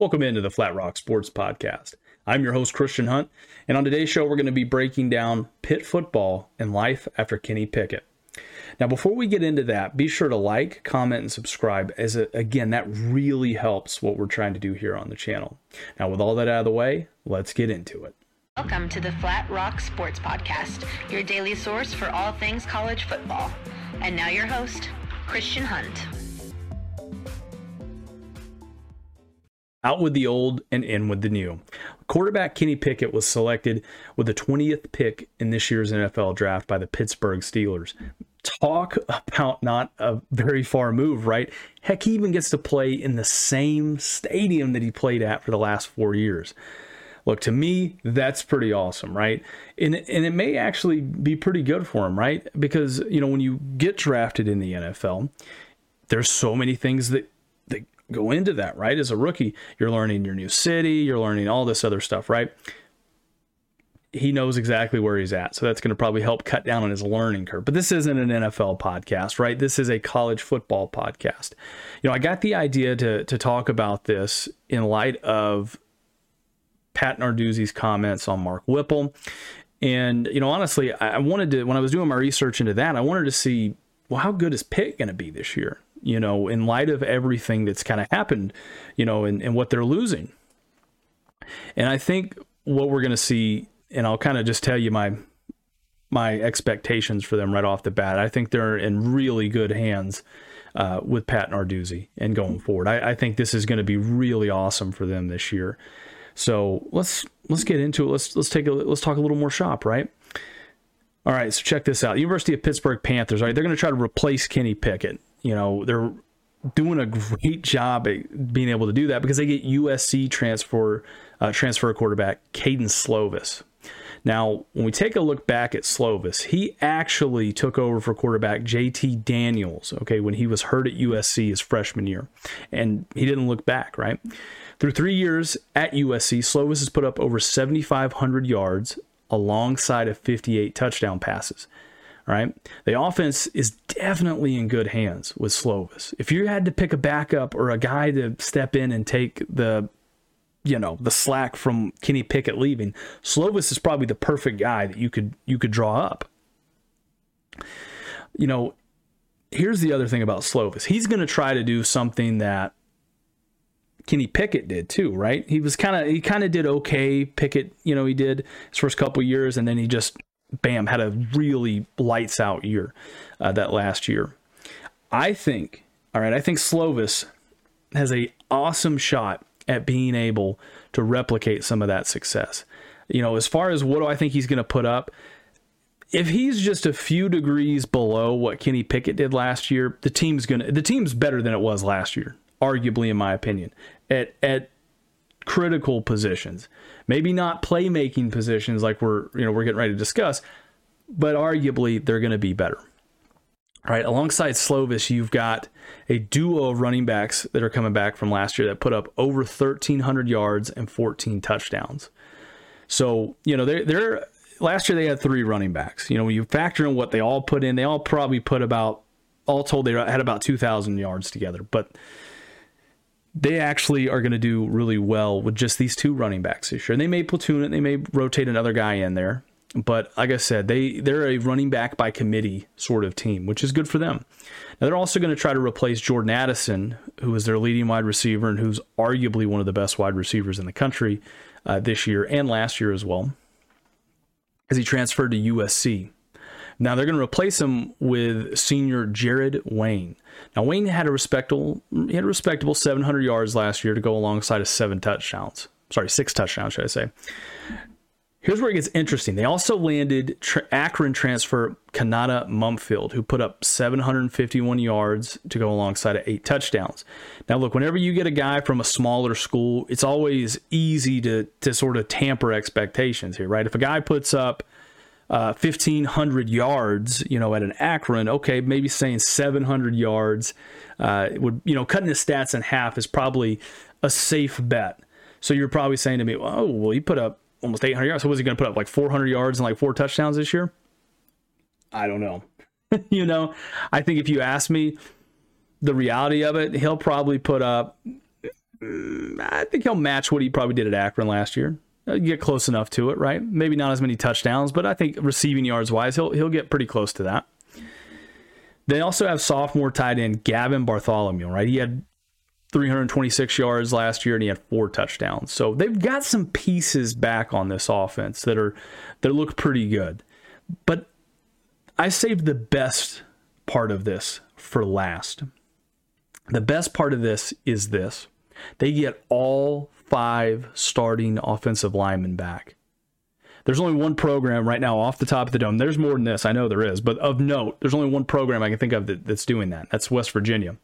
Welcome into the Flat Rock Sports Podcast. I'm your host, Christian Hunt, and on today's show, we're going to be breaking down Pitt football and life after Kenny Pickett. Now, before we get into that, be sure to like, comment, and subscribe, as a, again, that really helps what we're trying to do here on the channel. Now, with all that out of the way, let's get into it. Welcome to the Flat Rock Sports Podcast, your daily source for all things college football. And now, your host, Christian Hunt. Out with the old and in with the new. Quarterback Kenny Pickett was selected with the 20th pick in this year's NFL draft by the Pittsburgh Steelers. Talk about not a very far move, right? Heck, he even gets to play in the same stadium that he played at for the last four years. Look, to me, that's pretty awesome, right? And, and it may actually be pretty good for him, right? Because, you know, when you get drafted in the NFL, there's so many things that, that go into that, right? As a rookie, you're learning your new city, you're learning all this other stuff, right? He knows exactly where he's at. So that's going to probably help cut down on his learning curve. But this isn't an NFL podcast, right? This is a college football podcast. You know, I got the idea to to talk about this in light of Pat Narduzzi's comments on Mark Whipple. And, you know, honestly, I wanted to, when I was doing my research into that, I wanted to see, well, how good is Pitt going to be this year? You know, in light of everything that's kind of happened, you know, and, and what they're losing. And I think what we're going to see, and I'll kind of just tell you my my expectations for them right off the bat. I think they're in really good hands uh, with Pat Narduzzi and going forward. I, I think this is going to be really awesome for them this year. So let's let's get into it. Let's let's take a let's talk a little more shop, right? All right, so check this out. University of Pittsburgh Panthers. All right, they're going to try to replace Kenny Pickett. You know, they're doing a great job at being able to do that because they get USC transfer uh, transfer quarterback Kedon Slovis. Now, when we take a look back at Slovis, he actually took over for quarterback JT Daniels, okay, when he was hurt at USC his freshman year. And he didn't look back, right? Through three years at USC, Slovis has put up over 7,500 yards alongside of 58 touchdown passes. Right. The offense is definitely in good hands with Slovis. If you had to pick a backup or a guy to step in and take the you know the slack from Kenny Pickett leaving, Slovis is probably the perfect guy that you could you could draw up. You know, here's the other thing about Slovis. He's going to try to do something that Kenny Pickett did too, right? He was kind of he kind of did okay. Pickett, you know, he did his first couple years, and then he just bam had a really lights out year uh, that last year. I think, all right, I think Slovis has a awesome shot at being able to replicate some of that success. You know, as far as what do I think he's going to put up, if he's just a few degrees below what Kenny Pickett did last year, the team's going to the team's better than it was last year, arguably in my opinion. At at critical positions. Maybe not playmaking positions like we're, you know, we're getting ready to discuss, but arguably they're going to be better. All right, alongside Slovis, you've got a duo of running backs that are coming back from last year that put up over 1,300 yards and 14 touchdowns. So, you know, they're, they're last year they had three running backs. You know, when you factor in what they all put in, they all probably put about, all told, they had about 2,000 yards together. But they actually are going to do really well with just these two running backs this year. And they may platoon it, they may rotate another guy in there. But like I said, they they're a running back by committee sort of team, which is good for them. Now they're also going to try to replace Jordan Addison, who is their leading wide receiver and who's arguably one of the best wide receivers in the country uh, this year and last year as well, as he transferred to USC. Now they're going to replace him with senior Jared Wayne. Now Wayne had a respectable he had a respectable 700 yards last year to go alongside of seven touchdowns. Sorry, six touchdowns, should I say? Here's where it gets interesting. They also landed tra- Akron transfer Konata Mumpfield, who put up 751 yards to go alongside of eight touchdowns. Now, look, whenever you get a guy from a smaller school, it's always easy to to sort of tamper expectations here, right? If a guy puts up uh, 1,500 yards, you know, at an Akron, okay, maybe saying 700 yards uh, would, you know, cutting his stats in half is probably a safe bet. So you're probably saying to me, oh, well, he put up almost 800 yards. So was he going to put up like 400 yards and like four touchdowns this year? I don't know. you know, I think if you ask me the reality of it, he'll probably put up mm, I think he'll match what he probably did at Akron last year. Uh, get close enough to it, right? Maybe not as many touchdowns, but I think receiving yards wise, he'll he'll get pretty close to that. They also have sophomore tight end Gavin Bartholomew, right? He had 326 yards last year and he had four touchdowns. So they've got some pieces back on this offense that are that look pretty good. But I saved the best part of this for last. The best part of this is this. They get all five starting offensive linemen back. There's only one program right now off the top of the dome. There's more than this. I know there is, but of note, there's only one program I can think of that, that's doing that. That's West Virginia.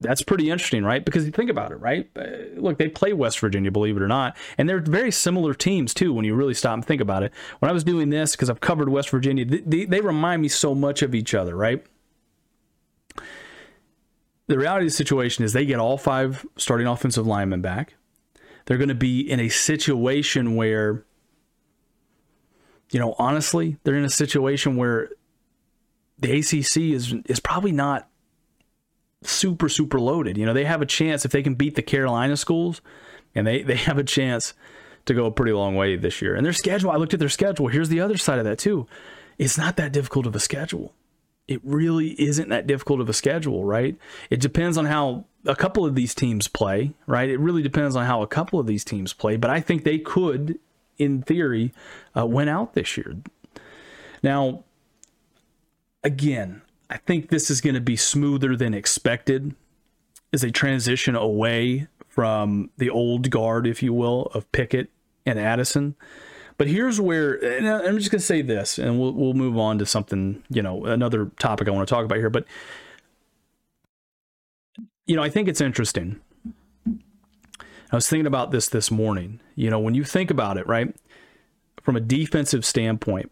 That's pretty interesting, right? Because you think about it, right? Uh, look, they play West Virginia, believe it or not, and they're very similar teams too. When you really stop and think about it, when I was doing this, because I've covered West Virginia, they, they remind me so much of each other, right? The reality of the situation is they get all five starting offensive linemen back. They're going to be in a situation where, you know, honestly, they're in a situation where the ACC is is probably not super super loaded. You know, they have a chance if they can beat the Carolina schools, and they they have a chance to go a pretty long way this year. And their schedule, I looked at their schedule. Here's the other side of that too. It's not that difficult of a schedule. It really isn't that difficult of a schedule, right? It depends on how a couple of these teams play, right? It really depends on how a couple of these teams play, but I think they could, in theory, uh, win out this year. Now, again, I think this is going to be smoother than expected as a transition away from the old guard, if you will, of Pickett and Addison. But here's where, and I'm just going to say this, and we'll, we'll move on to something, you know, another topic I want to talk about here. But, you know, I think it's interesting. I was thinking about this this morning. You know, when you think about it, right, from a defensive standpoint,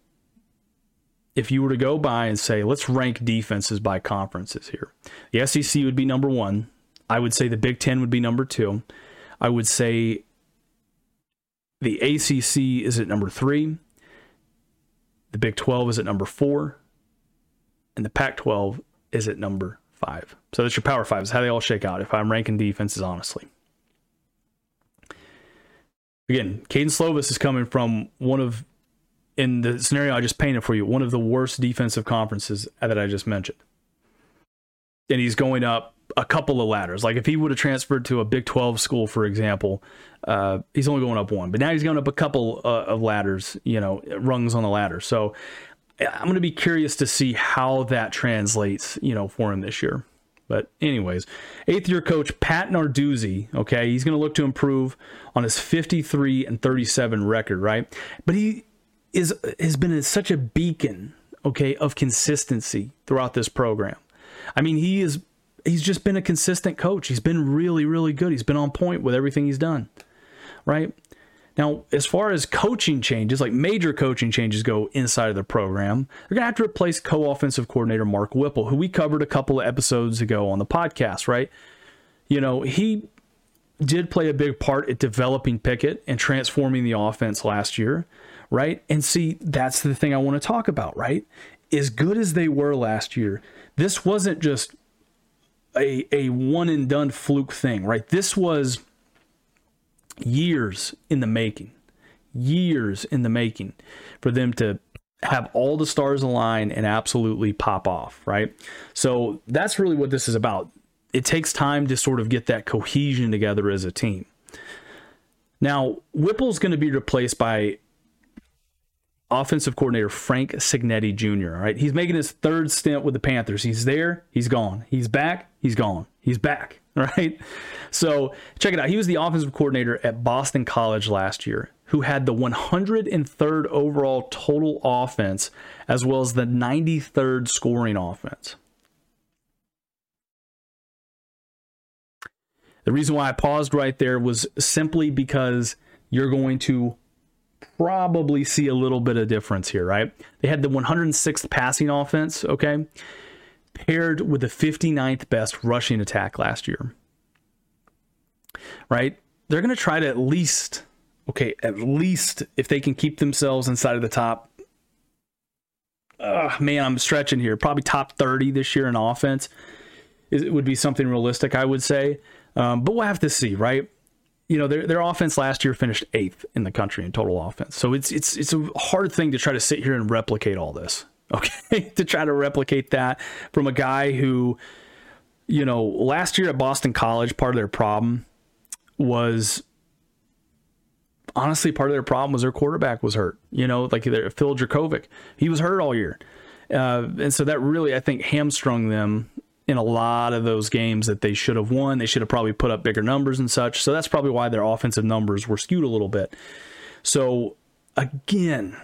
if you were to go by and say, let's rank defenses by conferences here, the SEC would be number one. I would say the Big Ten would be number two. I would say the ACC is at number three. The Big 12 is at number four. And the Pac 12 is at number five. So that's your Power Five, is how they all shake out if I'm ranking defenses honestly. Again, Kedon Slovis is coming from one of in the scenario I just painted for you, one of the worst defensive conferences that I just mentioned. And he's going up a couple of ladders. Like if he would have transferred to a Big 12 school, for example, uh, he's only going up one. But now he's going up a couple uh, of ladders, you know, rungs on the ladder. So I'm going to be curious to see how that translates, you know, for him this year. But anyways, eighth year coach Pat Narduzzi, okay, he's going to look to improve on his 53 and 37 record, right? But he is has been such a beacon, okay, of consistency throughout this program. I mean, he is he's just been a consistent coach. He's been really, really good. He's been on point with everything he's done. Right? Now, as far as coaching changes, like major coaching changes go inside of the program, they're going to have to replace co offensive coordinator Mark Whipple, who we covered a couple of episodes ago on the podcast, right? You know, he did play a big part at developing Pickett and transforming the offense last year right? And see, that's the thing I want to talk about, right? As good as they were last year, this wasn't just a, a one and done fluke thing, right? This was years in the making, years in the making for them to have all the stars align and absolutely pop off, right? So that's really what this is about. It takes time to sort of get that cohesion together as a team. Now, Whipple's going to be replaced by offensive coordinator Frank Cignetti Jr. All right, he's making his third stint with the Panthers. He's there, he's gone. He's back, he's gone. He's back. Right. So check it out. He was the offensive coordinator at Boston College last year, who had the 103rd overall total offense as well as the 93rd scoring offense. The reason why I paused right there was simply because you're going to probably see a little bit of difference here, right? They had the 106th passing offense, okay, paired with the 59th best rushing attack last year, right? They're going to try to at least, okay, at least if they can keep themselves inside of the top. Uh, man, I'm stretching here. Probably top 30 this year in offense. It would be something realistic, I would say. Um, but we'll have to see, right? You know, their their offense last year finished eighth in the country in total offense. So it's it's it's a hard thing to try to sit here and replicate all this. Okay, to try to replicate that from a guy who, you know, last year at Boston College, part of their problem was honestly part of their problem was their quarterback was hurt. You know, like their, Phil Jurkovec, he was hurt all year, uh, and so that really I think hamstrung them in a lot of those games that they should have won. They should have probably put up bigger numbers and such. So that's probably why their offensive numbers were skewed a little bit. So again,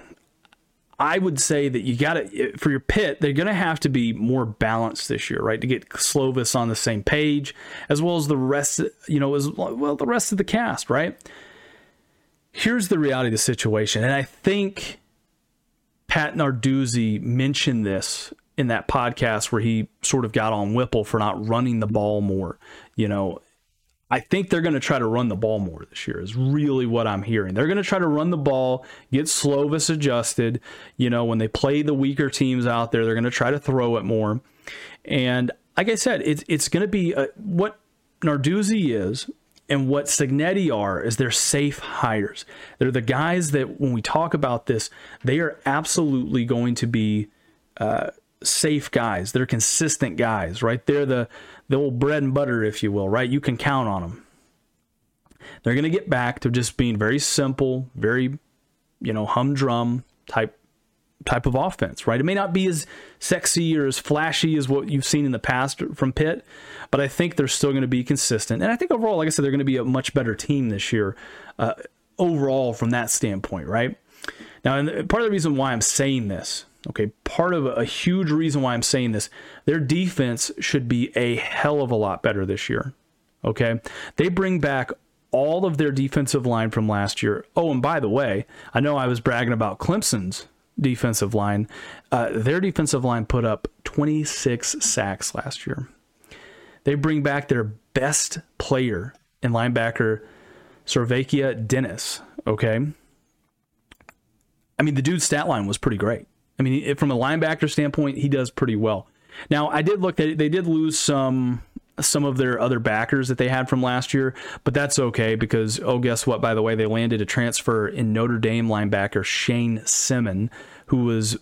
I would say that you got to for your Pitt, they're going to have to be more balanced this year, right? To get Slovis on the same page, as well as the rest, you know, as well the rest of the cast, right? Here's the reality of the situation, and I think Pat Narduzzi mentioned this in that podcast where he sort of got on Whipple for not running the ball more. You know, I think they're going to try to run the ball more this year, is really what I'm hearing. They're going to try to run the ball, get Slovis adjusted. You know, when they play the weaker teams out there, they're going to try to throw it more. And like I said, it's, it's going to be a, what Narduzzi is and what Cignetti are is they're safe hires. They're the guys that when we talk about this, they are absolutely going to be uh, safe guys. They're consistent guys, right? They're the the old bread and butter, if you will, right? You can count on them. They're going to get back to just being very simple, very, you know, humdrum type type of offense, right? It may not be as sexy or as flashy as what you've seen in the past from Pitt, but I think they're still going to be consistent. And I think overall, like I said, they're going to be a much better team this year, uh, overall from that standpoint, right? Now, and part of the reason why I'm saying this Okay, part of a huge reason why I'm saying this, their defense should be a hell of a lot better this year. Okay, they bring back all of their defensive line from last year. Oh, and by the way, I know I was bragging about Clemson's defensive line. Uh, their defensive line put up 26 sacks last year. They bring back their best player in linebacker, SirVocea Dennis. Okay. I mean, the dude's stat line was pretty great. I mean, from a linebacker standpoint, he does pretty well. Now, I did look that they did lose some some of their other backers that they had from last year, but that's okay because oh, guess what? By the way, they landed a transfer in Notre Dame linebacker Shane Simon, who was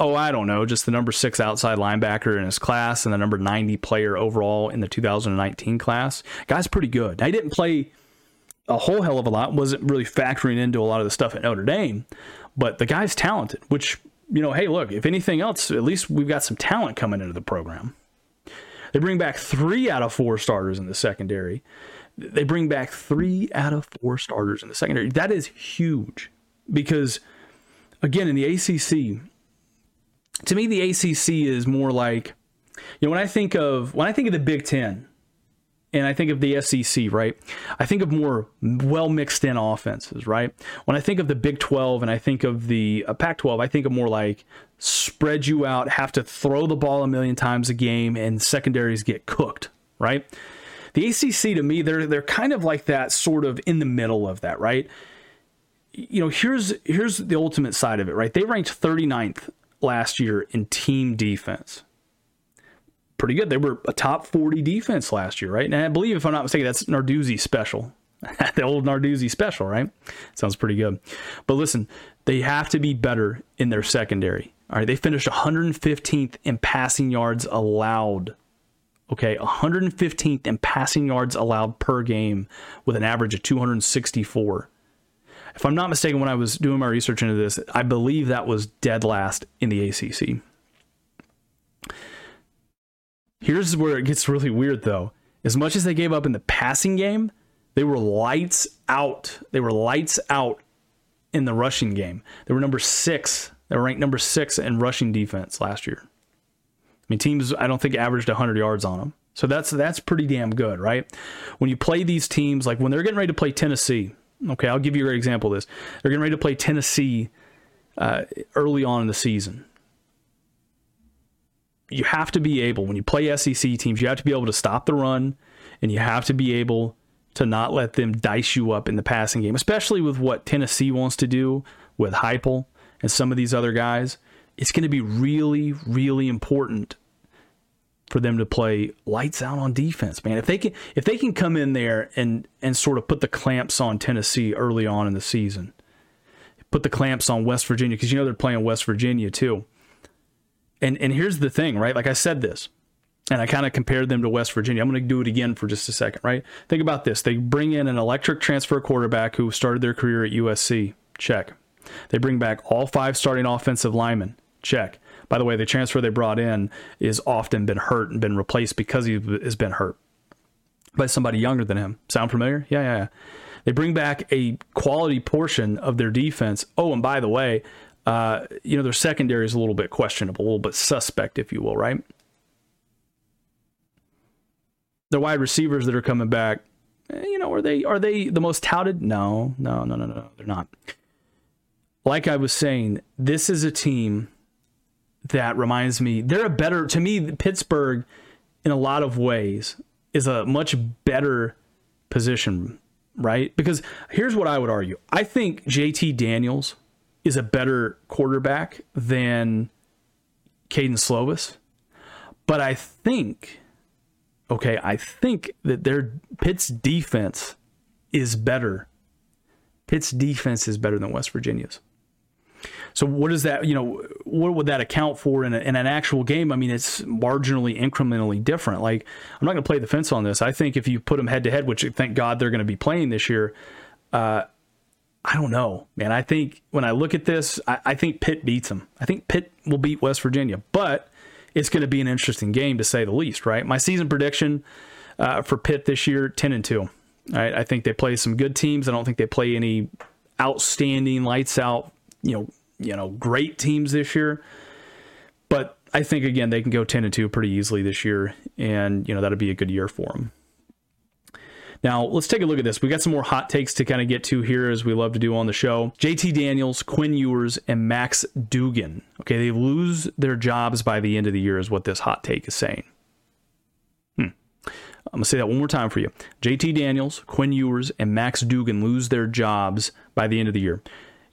oh, I don't know, just the number six outside linebacker in his class and the number 90 player overall in the 2019 class. Guy's pretty good. I didn't play a whole hell of a lot, wasn't really factoring into a lot of the stuff at Notre Dame, but the guy's talented, which you know, hey, look, if anything else, at least we've got some talent coming into the program. They bring back three out of four starters in the secondary. They bring back three out of four starters in the secondary. That is huge because, again, in the ACC, to me, the ACC is more like, you know, when I think of when I think of the Big Ten, and I think of the SEC, right? I think of more well mixed in offenses, right? When I think of the Big 12 and I think of the uh, Pac 12, I think of more like spread you out, have to throw the ball a million times a game, and secondaries get cooked, right? The ACC to me, they're they're kind of like that, sort of in the middle of that, right? You know, here's here's the ultimate side of it, right? They ranked 39th last year in team defense pretty good. They were a top 40 defense last year, right? And I believe, if I'm not mistaken, that's Narduzzi special. the old Narduzzi special, right? Sounds pretty good. But listen, they have to be better in their secondary. All right, they finished 115th in passing yards allowed. Okay, 115th in passing yards allowed per game with an average of 264. If I'm not mistaken, when I was doing my research into this, I believe that was dead last in the ACC. Here's where it gets really weird, though. As much as they gave up in the passing game, they were lights out. They were lights out in the rushing game. They were number six. They were ranked number six in rushing defense last year. I mean, teams I don't think averaged 100 yards on them. So that's that's pretty damn good, right? When you play these teams, like when they're getting ready to play Tennessee, okay, I'll give you a great example of this. They're getting ready to play Tennessee uh, early on in the season you have to be able when you play SEC teams, you have to be able to stop the run, and you have to be able to not let them dice you up in the passing game, especially with what Tennessee wants to do with Heupel and some of these other guys. It's going to be really, really important for them to play lights out on defense, man. If they can if they can come in there and and sort of put the clamps on Tennessee early on in the season, put the clamps on West Virginia because you know they're playing West Virginia too. And and here's the thing, right? Like I said this, and I kind of compared them to West Virginia. I'm going to do it again for just a second, right? Think about this. They bring in an electric transfer quarterback who started their career at USC. Check. They bring back all five starting offensive linemen. Check. By the way, the transfer they brought in is often been hurt and been replaced because he has been hurt by somebody younger than him. Sound familiar? Yeah, yeah, yeah. They bring back a quality portion of their defense. Oh, and by the way, uh, you know, their secondary is a little bit questionable, a little bit suspect, if you will, right? The wide receivers that are coming back, eh, you know, are they are they the most touted? No, no, no, no, no, they're not. Like I was saying, this is a team that reminds me they're a better to me Pittsburgh in a lot of ways is a much better position, right? Because here's what I would argue. I think JT Daniels is a better quarterback than Kedon Slovis. But I think okay, I think that their Pitt's defense is better. Pitt's defense is better than West Virginia's. So what does that, you know, what would that account for in, a, in an actual game? I mean, it's marginally, incrementally different. Like, I'm not going to play the fence on this. I think if you put them head to head, which thank God they're going to be playing this year, uh, I don't know, man. I think when I look at this, I, I think Pitt beats them. I think Pitt will beat West Virginia, but it's going to be an interesting game to say the least, right? My season prediction uh, for Pitt this year, 10 and 2. Right? I think they play some good teams. I don't think they play any outstanding lights out, you know, you know, great teams this year. But I think again they can go 10 and 2 pretty easily this year and you know that'll be a good year for them. Now, let's take a look at this. We got some more hot takes to kind of get to here, as we love to do on the show. JT Daniels, Quinn Ewers, and Max Duggan. Okay, they lose their jobs by the end of the year, is what this hot take is saying. Hmm. I'm going to say that one more time for you. JT Daniels, Quinn Ewers, and Max Duggan lose their jobs by the end of the year.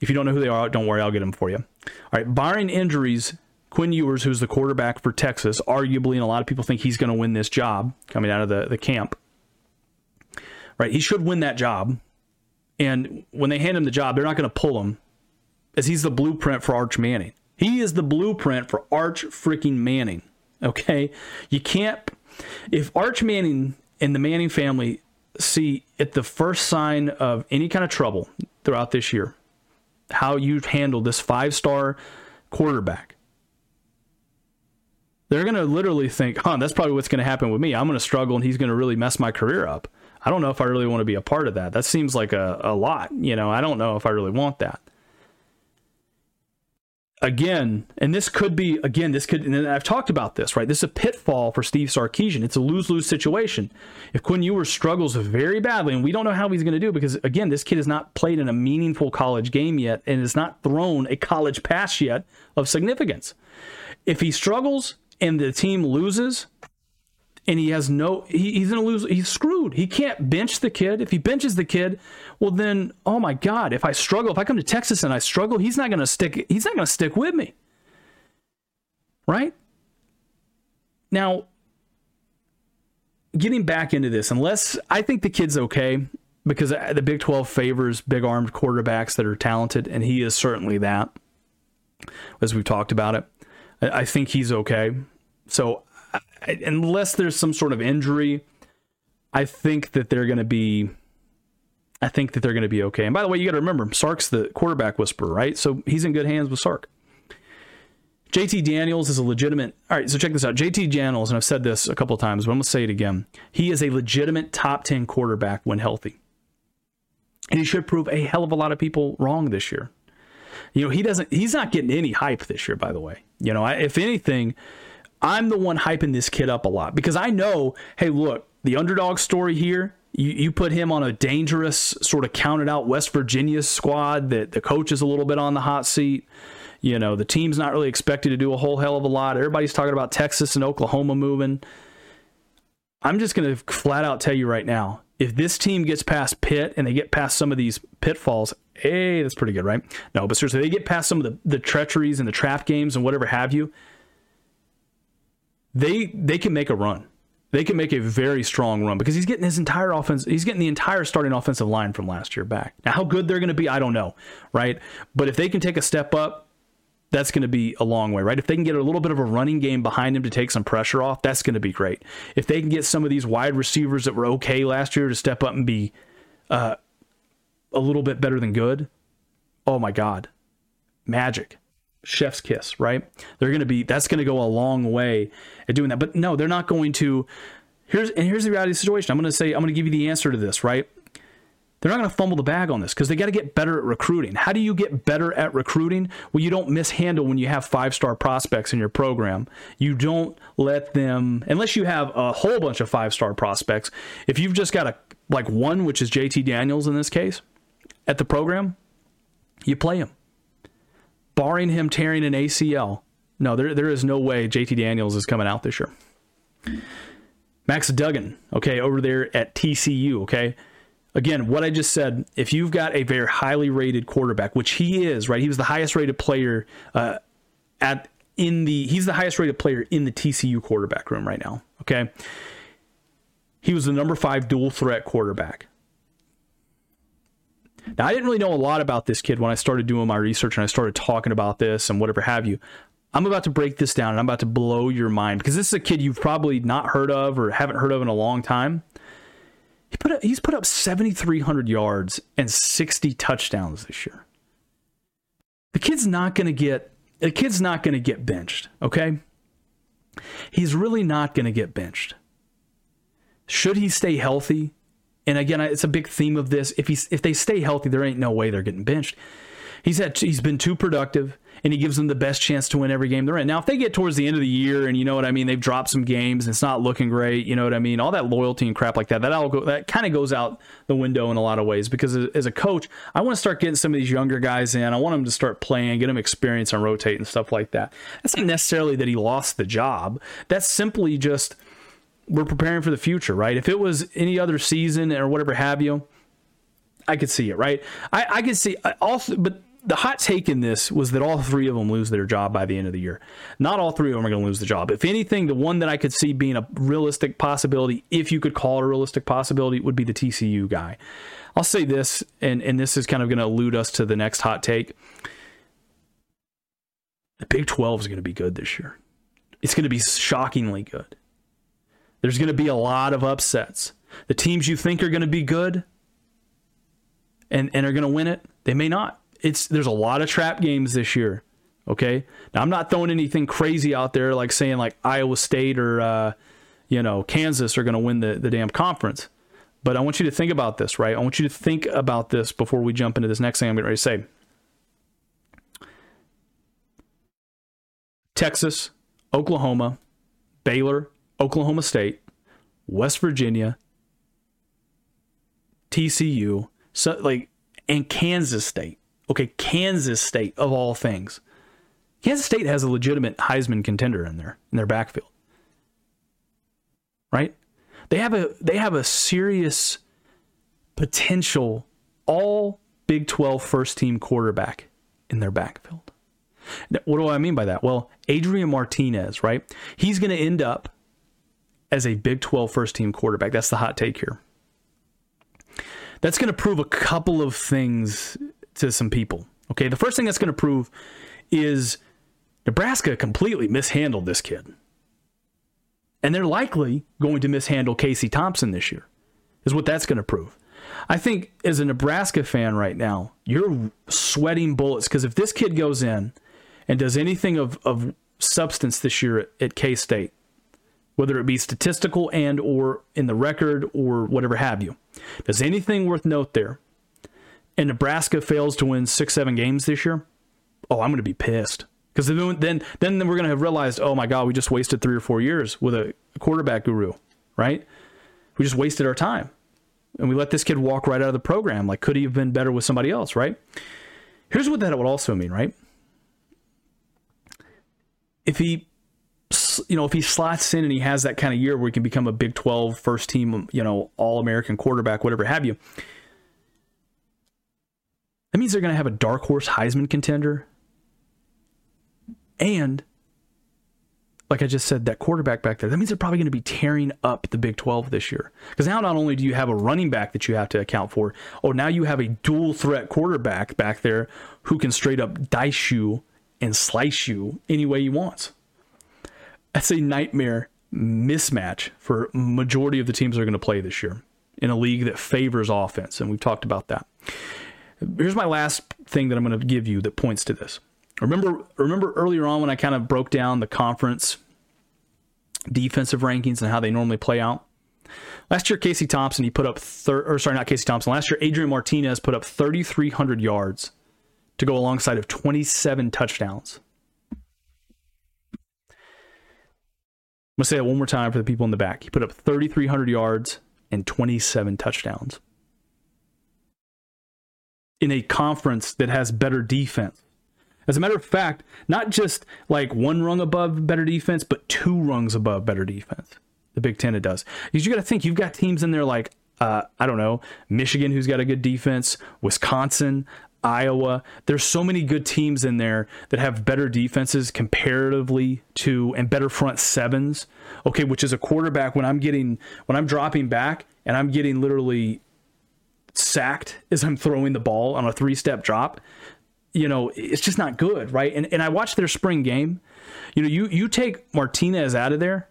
If you don't know who they are, don't worry, I'll get them for you. All right, barring injuries, Quinn Ewers, who's the quarterback for Texas, arguably, and a lot of people think he's going to win this job coming out of the, the camp. Right, he should win that job. And when they hand him the job, they're not going to pull him, as he's the blueprint for Arch Manning. He is the blueprint for Arch freaking Manning. Okay, you can't. If Arch Manning and the Manning family see at the first sign of any kind of trouble throughout this year, how you've handled this five star quarterback. They're going to literally think, huh, that's probably what's going to happen with me. I'm going to struggle and he's going to really mess my career up. I don't know if I really want to be a part of that. That seems like a, a lot. You know, I don't know if I really want that again, and this could be again, this could, and I've talked about this, right? This is a pitfall for Steve Sarkisian. It's a lose lose situation. If Quinn Ewers struggles very badly, and we don't know how he's going to do because again, this kid has not played in a meaningful college game yet, and has not thrown a college pass yet of significance. If he struggles and the team loses, and he has no he, he's gonna lose he's screwed. He can't bench the kid. If he benches the kid well then oh my god if i struggle if i come to texas and i struggle he's not gonna stick he's not gonna stick with me. Right? Now getting back into this unless i think the kid's okay because uh, the big 12 favors big armed quarterbacks that are talented and he is certainly that as we've talked about it. I think he's okay. So unless there's some sort of injury, I think that they're going to be. I think that they're going to be okay. And by the way, you got to remember, Sark's the quarterback whisperer, right? So he's in good hands with Sark. JT Daniels is a legitimate. All right, so check this out. JT Daniels, and I've said this a couple of times, but I'm going to say it again. He is a legitimate top 10 quarterback when healthy. And he should prove a hell of a lot of people wrong this year. You know, he doesn't, he's not getting any hype this year, by the way. You know, if anything, I'm the one hyping this kid up a lot because I know, hey, look, the underdog story here, you, you put him on a dangerous, sort of counted out West Virginia squad that the coach is a little bit on the hot seat. You know, the team's not really expected to do a whole hell of a lot. Everybody's talking about Texas and Oklahoma moving. I'm just going to flat out tell you right now if this team gets past Pitt and they get past some of these pitfalls, hey, that's pretty good, right? No, but seriously, they get past some of the, the treacheries and the trap games and whatever have you they they can make a run. They can make a very strong run because he's getting his entire offense. He's getting the entire starting offensive line from last year back. Now, how good they're going to be, I don't know, right? But if they can take a step up, that's going to be a long way, right? If they can get a little bit of a running game behind him to take some pressure off, that's going to be great. If they can get some of these wide receivers that were okay last year to step up and be uh, a little bit better than good, oh my God, magic chef's kiss, right? They're going to be that's going to go a long way at doing that. But no, they're not going to Here's and here's the reality of the situation. I'm going to say I'm going to give you the answer to this, right? They're not going to fumble the bag on this because they got to get better at recruiting. How do you get better at recruiting? Well, you don't mishandle when you have five star prospects in your program. You don't let them, unless you have a whole bunch of five star prospects. If you've just got a like one, which is JT Daniels in this case, at the program, you play him barring him tearing an ACL, no, there, there is no way JT Daniels is coming out this year. Max Duggan, okay, over there at TCU, okay. Again, what I just said, if you've got a very highly rated quarterback, which he is, right? He was the highest rated player uh, at in the he's the highest rated player in the TCU quarterback room right now, okay? He was the number 5 dual threat quarterback. Now, I didn't really know a lot about this kid when I started doing my research and I started talking about this and whatever have you. I'm about to break this down and I'm about to blow your mind because this is a kid you've probably not heard of or haven't heard of in a long time. He put up, he's put up 7,300 yards and 60 touchdowns this year. The kid's not going to get the kid's not going to get benched, okay? He's really not going to get benched. Should he stay healthy? And again, it's a big theme of this. If he's if they stay healthy, there ain't no way they're getting benched. He's had he's been too productive, and he gives them the best chance to win every game they're in. Now, if they get towards the end of the year, and you know what I mean, they've dropped some games, and it's not looking great. You know what I mean? All that loyalty and crap like that, that all go that kind of goes out the window in a lot of ways. Because as a coach, I want to start getting some of these younger guys in. I want them to start playing, get them experience and rotate and stuff like that. That's not necessarily that he lost the job. That's simply just we're preparing for the future, right? If it was any other season or whatever have you, I could see it, right? I, I could see also, but the hot take in this was that all three of them lose their job by the end of the year. Not all three of them are going to lose the job. If anything, the one that I could see being a realistic possibility, if you could call it a realistic possibility, would be the TCU guy. I'll say this, and, and this is kind of going to allude us to the next hot take. The Big 12 is going to be good this year. It's going to be shockingly good. There's going to be a lot of upsets. The teams you think are going to be good and, and are going to win it, they may not. It's there's a lot of trap games this year. Okay, now I'm not throwing anything crazy out there like saying like Iowa State or uh, you know Kansas are going to win the the damn conference. But I want you to think about this, right? I want you to think about this before we jump into this next thing I'm getting ready to say. Texas, Oklahoma, Baylor, Oklahoma State, West Virginia, TCU, so like and Kansas State. Okay, Kansas State of all things. Kansas State has a legitimate Heisman contender in there in their backfield. Right? They have a they have a serious potential all Big 12 first team quarterback in their backfield. What do I mean by that? Well, Adrian Martinez, right? He's going to end up as a Big 12 first team quarterback. That's the hot take here. That's going to prove a couple of things to some people. Okay, the first thing that's going to prove is Nebraska completely mishandled this kid. And they're likely going to mishandle Casey Thompson this year, is what that's going to prove. I think as a Nebraska fan right now, you're sweating bullets because if this kid goes in and does anything of, of substance this year at, at K State, whether it be statistical and or in the record or whatever have you. Does anything worth note there? And Nebraska fails to win six, seven games this year. Oh, I'm going to be pissed because then, then, then we're going to have realized, oh my God, we just wasted three or four years with a quarterback guru, right? We just wasted our time, and we let this kid walk right out of the program. Like, could he have been better with somebody else, right? Here's what that would also mean, right? If he you know, if he slots in and he has that kind of year where he can become a Big 12 first team, you know, all American quarterback, whatever have you, that means they're going to have a dark horse Heisman contender and like I just said, that quarterback back there, that means they're probably going to be tearing up the Big 12 this year. Because now not only do you have a running back that you have to account for, oh, now you have a dual threat quarterback back there who can straight up dice you and slice you any way he wants. That's a nightmare mismatch for majority of the teams that are going to play this year in a league that favors offense, and we've talked about that. Here's my last thing that I'm going to give you that points to this. Remember, remember earlier on when I kind of broke down the conference defensive rankings and how they normally play out. Last year, Casey Thompson he put up thir- or sorry, not Casey Thompson. Last year, Adrian Martinez put up 3,300 yards to go alongside of 27 touchdowns. I'm gonna say that one more time for the people in the back. He put up 3,300 yards and 27 touchdowns in a conference that has better defense. As a matter of fact, not just like one rung above better defense, but two rungs above better defense. The Big Ten it does. Because you got to think you've got teams in there like uh, I don't know Michigan who's got a good defense, Wisconsin, Iowa. There's so many good teams in there that have better defenses comparatively to and better front sevens. Okay, which is a quarterback when I'm getting when I'm dropping back and I'm getting literally sacked as I'm throwing the ball on a three step drop. You know, it's just not good, right? And and I watched their spring game. You know, you you take Martinez out of there,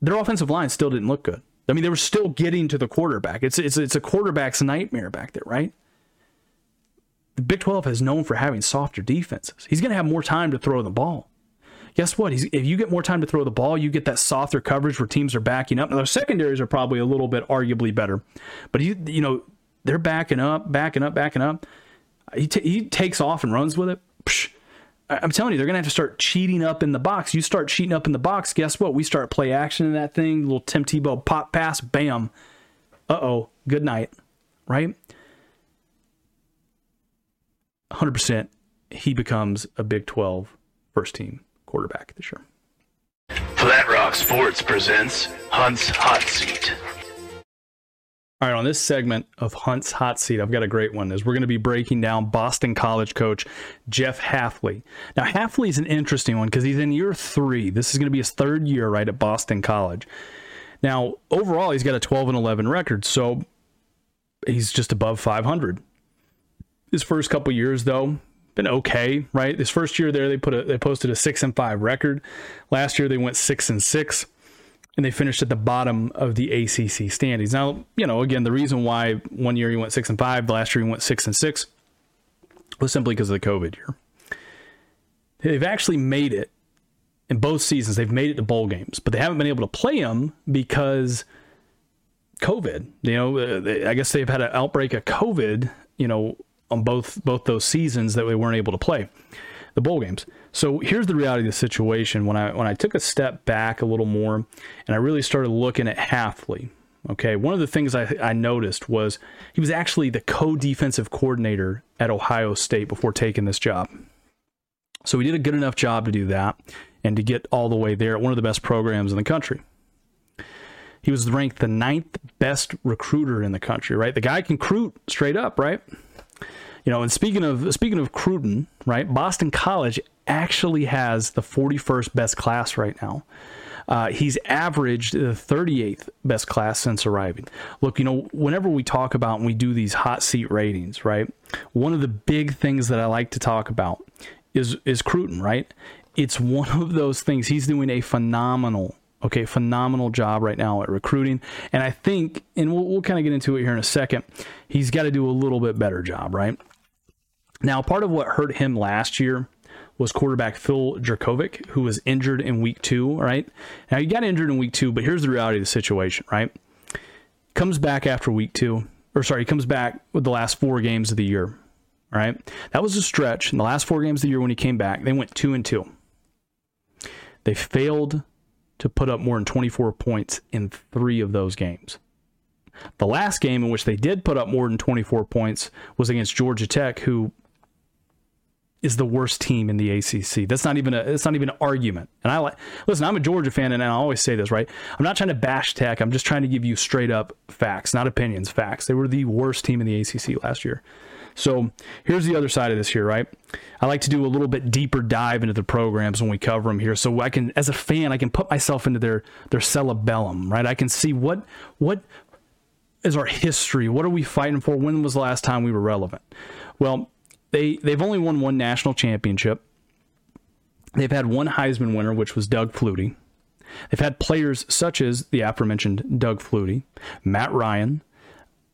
their offensive line still didn't look good. I mean, they were still getting to the quarterback. It's it's it's a quarterback's nightmare back there, right? The Big 12 is known for having softer defenses. He's going to have more time to throw the ball. Guess what? He's, if you get more time to throw the ball, you get that softer coverage where teams are backing up. Now, their secondaries are probably a little bit arguably better, but he, you know, they're backing up, backing up, backing up. He, t- he takes off and runs with it. Psh, I'm telling you, they're gonna have to start cheating up in the box. You start cheating up in the box, guess what? We start play action in that thing. Little Tim Tebow pop pass, bam. Uh oh, good night, right? 100%. He becomes a Big 12 first team quarterback this year. Flat Rock Sports presents Hunt's Hot Seat. All right, on this segment of Hunt's Hot Seat, I've got a great one. Is we're going to be breaking down Boston College coach Jeff Hafley. Now, Hafley is an interesting one because he's in year three. This is going to be his third year right at Boston College. Now, overall, he's got a 12 and 11 record, so he's just above 500. His first couple years, though, been okay, right? His first year there, they put a they posted a six and five record. Last year, they went six and six, and they finished at the bottom of the ACC standings. Now, you know, again, the reason why one year he went six and five, last year he went six and six, was simply because of the COVID year. They've actually made it in both seasons. They've made it to bowl games, but they haven't been able to play them because COVID. You know, uh, I guess they've had an outbreak of COVID. You know, on both both those seasons that we weren't able to play the bowl games. So here's the reality of the situation. When I when I took a step back a little more and I really started looking at Hafley, okay, one of the things I, I noticed was he was actually the co-defensive coordinator at Ohio State before taking this job. So he did a good enough job to do that and to get all the way there at one of the best programs in the country. He was ranked the ninth best recruiter in the country, right? The guy can recruit straight up, right? You know, and speaking of speaking of Cruton, right? Boston College actually has the 41st best class right now. Uh, he's averaged the 38th best class since arriving. Look, you know, whenever we talk about and we do these hot seat ratings, right? One of the big things that I like to talk about is is Cruton, right? It's one of those things. He's doing a phenomenal okay, phenomenal job right now at recruiting. And I think, and we'll, we'll kind of get into it here in a second, he's got to do a little bit better job, right? Now, part of what hurt him last year was quarterback Phil Jurkovec, who was injured in week two, right? Now, he got injured in week two, but here's the reality of the situation, right? Comes back after week two, or sorry, he comes back with the last four games of the year, right? That was a stretch. In the last four games of the year when he came back, they went two and two. They failed to put up more than 24 points in three of those games. The last game in which they did put up more than 24 points was against Georgia Tech, who is the worst team in the ACC. That's not even a it's not even an argument. And I like listen. I'm a Georgia fan, and I always say this, right? I'm not trying to bash Tech. I'm just trying to give you straight up facts, not opinions. Facts. They were the worst team in the ACC last year. So here's the other side of this here, right? I like to do a little bit deeper dive into the programs when we cover them here, so I can, as a fan, I can put myself into their their cerebellum, right? I can see what what is our history. What are we fighting for? When was the last time we were relevant? Well, they they've only won one national championship. They've had one Heisman winner, which was Doug Flutie. They've had players such as the aforementioned Doug Flutie, Matt Ryan,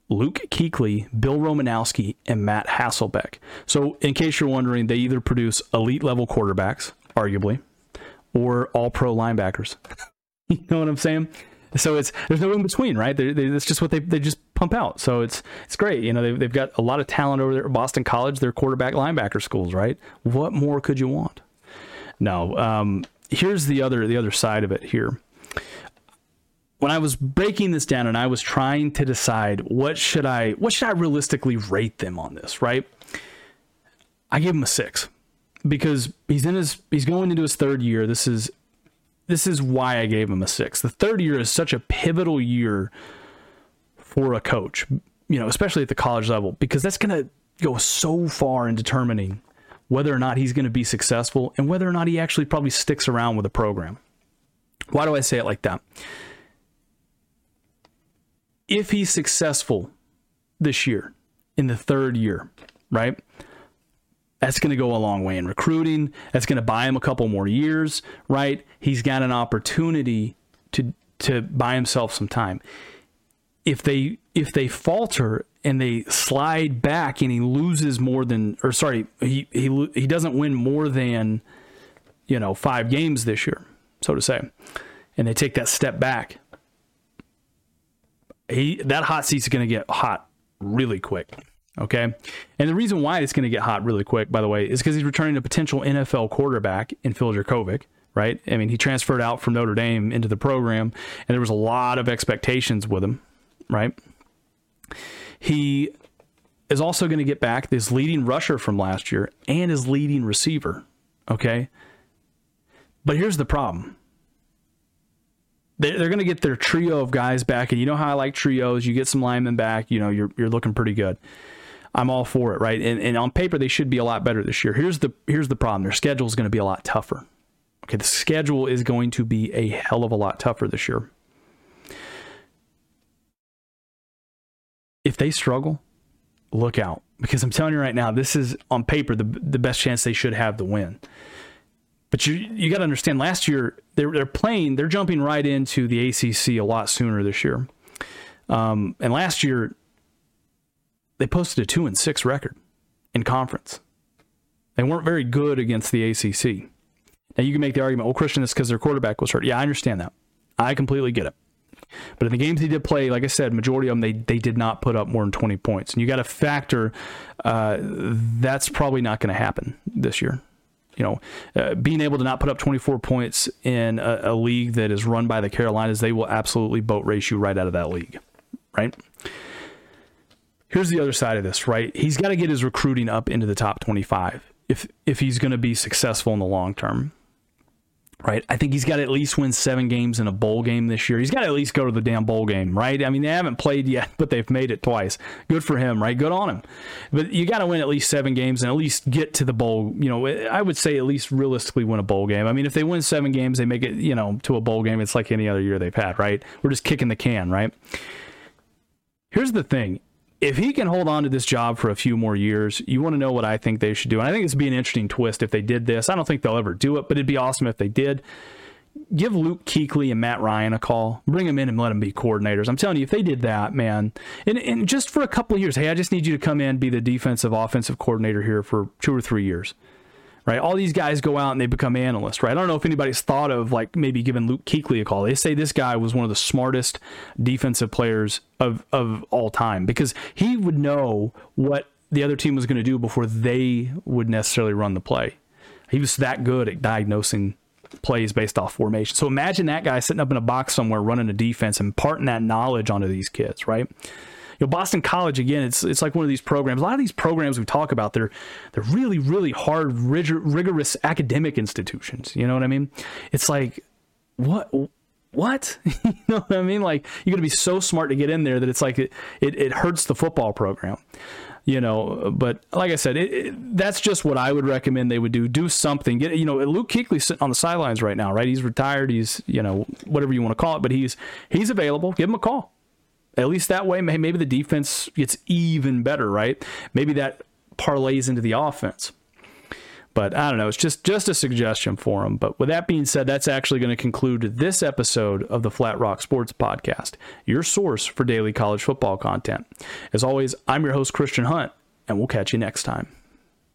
Luke Kuechly, Bill Romanowski, and Matt Hasselbeck. So, in case you're wondering, they either produce elite level quarterbacks, arguably, or all pro linebackers. you know what I'm saying? So it's there's no in between, right? They, they, that's just what they, they just pump out. So it's it's great. You know they've, they've got a lot of talent over there at Boston College. They're quarterback linebacker schools, right? What more could you want? No. Um, here's the other the other side of it here when I was breaking this down and I was trying to decide what should I what should I realistically rate them on this, right? I gave him a 6 because he's in his he's going into his third year. This is this is why I gave him a 6. The third year is such a pivotal year for a coach, you know, especially at the college level because that's going to go so far in determining whether or not he's going to be successful and whether or not he actually probably sticks around with a program. Why do I say it like that? if he's successful this year in the third year, right? That's going to go a long way in recruiting. That's going to buy him a couple more years, right? He's got an opportunity to to buy himself some time. If they if they falter and they slide back and he loses more than or sorry, he he he doesn't win more than you know, 5 games this year, so to say. And they take that step back he that hot seat's going to get hot really quick. Okay. And the reason why it's going to get hot really quick, by the way, is because he's returning a potential NFL quarterback in Phil Jurkovec, right? I mean, he transferred out from Notre Dame into the program, and there was a lot of expectations with him, right? He is also going to get back this leading rusher from last year and his leading receiver, okay? But here's the problem they're going to get their trio of guys back. And you know how I like trios. You get some linemen back, you know, you're, you're looking pretty good. I'm all for it, right? And, and on paper, they should be a lot better this year. Here's the here's the problem: their schedule is going to be a lot tougher. Okay, the schedule is going to be a hell of a lot tougher this year. If they struggle, look out because I'm telling you right now, this is on paper the the best chance they should have to win. But you you got to understand, last year they're they're playing, they're jumping right into the ACC a lot sooner this year. Um, and last year they posted a two and six record in conference. They weren't very good against the ACC. Now you can make the argument, well, Christian, it's because their quarterback was hurt. Yeah, I understand that. I completely get it. But in the games he did play, like I said, majority of them they they did not put up more than twenty points, and you got to factor uh, that's probably not going to happen this year you know, uh, being able to not put up 24 points in a, a, league that is run by the Carolinas, they will absolutely boat race you right out of that league, right? Here's the other side of this, right? He's got to get his recruiting up into the top 25 if if he's going to be successful in the long term right? I think he's got to at least win seven games in a bowl game this year. He's got to at least go to the damn bowl game, right? I mean, they haven't played yet, but they've made it twice. Good for him, right? Good on him. But you got to win at least seven games and at least get to the bowl. You know, I would say at least realistically win a bowl game. I mean, if they win seven games, they make it, you know, to a bowl game. It's like any other year they've had, right? We're just kicking the can, right? Here's the thing if he can hold on to this job for a few more years, you want to know what I think they should do. And I think this would be an interesting twist if they did this. I don't think they'll ever do it, but it'd be awesome if they did. Give Luke Kuechly and Matt Ryan a call. Bring them in and let them be coordinators. I'm telling you, if they did that, man, and, and just for a couple of years, hey, I just need you to come in, be the defensive, offensive coordinator here for two or three years right? All these guys go out and they become analysts, right? I don't know if anybody's thought of like maybe giving Luke Kuechly a call. They say this guy was one of the smartest defensive players of of all time because he would know what the other team was going to do before they would necessarily run the play. He was that good at diagnosing plays based off formation. So imagine that guy sitting up in a box somewhere running a defense and imparting that knowledge onto these kids, right? Know, Boston College again. It's it's like one of these programs. A lot of these programs we talk about, they're they're really really hard, rigorous academic institutions. You know what I mean? It's like what what you know what I mean? Like you got to be so smart to get in there that it's like it, it, it hurts the football program you know. But like I said, it, it, that's just what I would recommend they would do. Do something. Get you know, Luke Kuechly's sitting on the sidelines right now, right? He's retired. He's you know whatever you want to call it, but he's he's available. Give him a call. At least that way, maybe the defense gets even better, right? Maybe that parlays into the offense. But I don't know. It's just just a suggestion for him. But with that being said, that's actually going to conclude this episode of the Flat Rock Sports Podcast, your source for daily college football content. As always, I'm your host Christian Hunt, and we'll catch you next time.